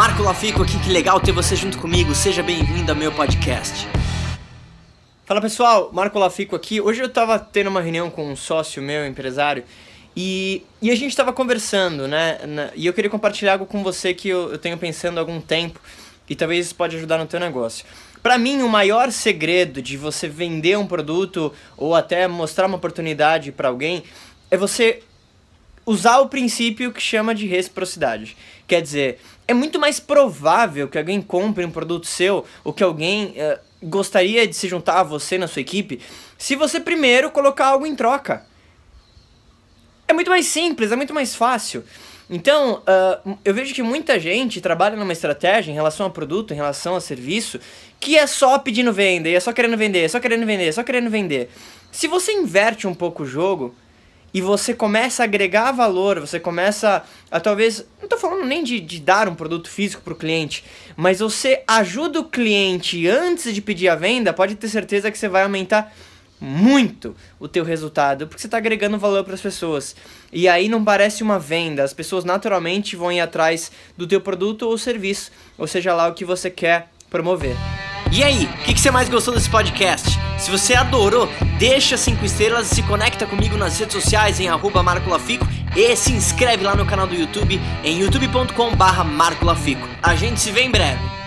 Marco Lafico aqui, que legal ter você junto comigo. Seja bem-vindo ao meu podcast. Fala pessoal, Marco Lafico aqui. Hoje eu tava tendo uma reunião com um sócio meu, empresário, e, e a gente tava conversando, né? Na, e eu queria compartilhar algo com você que eu, eu tenho pensando há algum tempo e talvez isso pode ajudar no teu negócio. Para mim, o maior segredo de você vender um produto ou até mostrar uma oportunidade para alguém é você usar o princípio que chama de reciprocidade. Quer dizer, é muito mais provável que alguém compre um produto seu ou que alguém uh, gostaria de se juntar a você na sua equipe se você primeiro colocar algo em troca. É muito mais simples, é muito mais fácil. Então, uh, eu vejo que muita gente trabalha numa estratégia em relação a produto, em relação a serviço, que é só pedindo venda, é só querendo vender, é só querendo vender, é só querendo vender. Se você inverte um pouco o jogo e você começa a agregar valor, você começa a, talvez, não estou falando nem de, de dar um produto físico para o cliente, mas você ajuda o cliente antes de pedir a venda, pode ter certeza que você vai aumentar muito o teu resultado, porque você está agregando valor para as pessoas. E aí não parece uma venda, as pessoas naturalmente vão ir atrás do teu produto ou serviço, ou seja lá o que você quer promover. E aí, o que, que, você mais gostou desse podcast? Se você adorou, deixa 5 estrelas e se conecta comigo nas redes sociais em arroba e se inscreve lá no canal do YouTube em youtube.com barra. A gente se vê em breve.